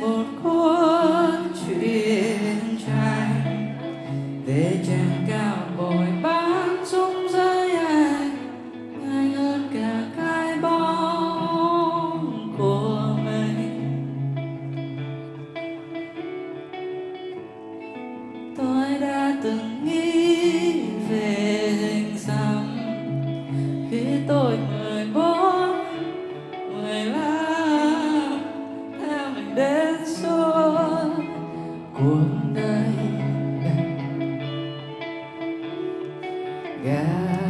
một con truyện tranh về chàng buồn ai gái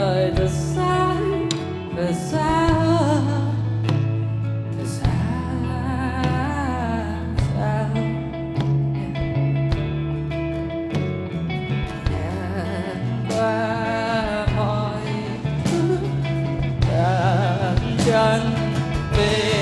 đời thật xa thật xa thật xa chân về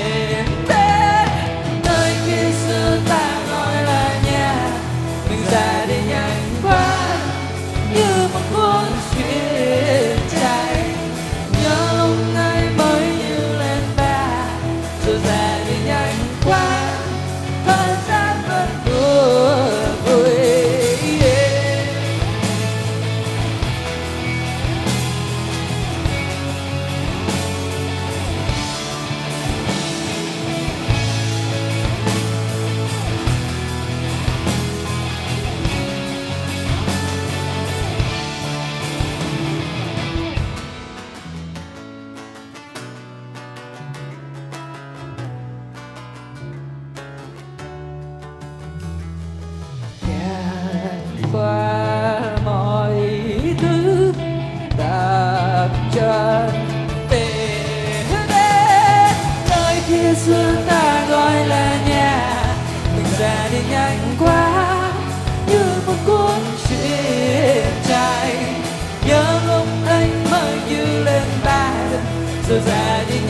ra đi nhanh quá, như một cuốn truyện tranh nhớ lúc anh mới như lên ba lần, rồi ra đi nhanh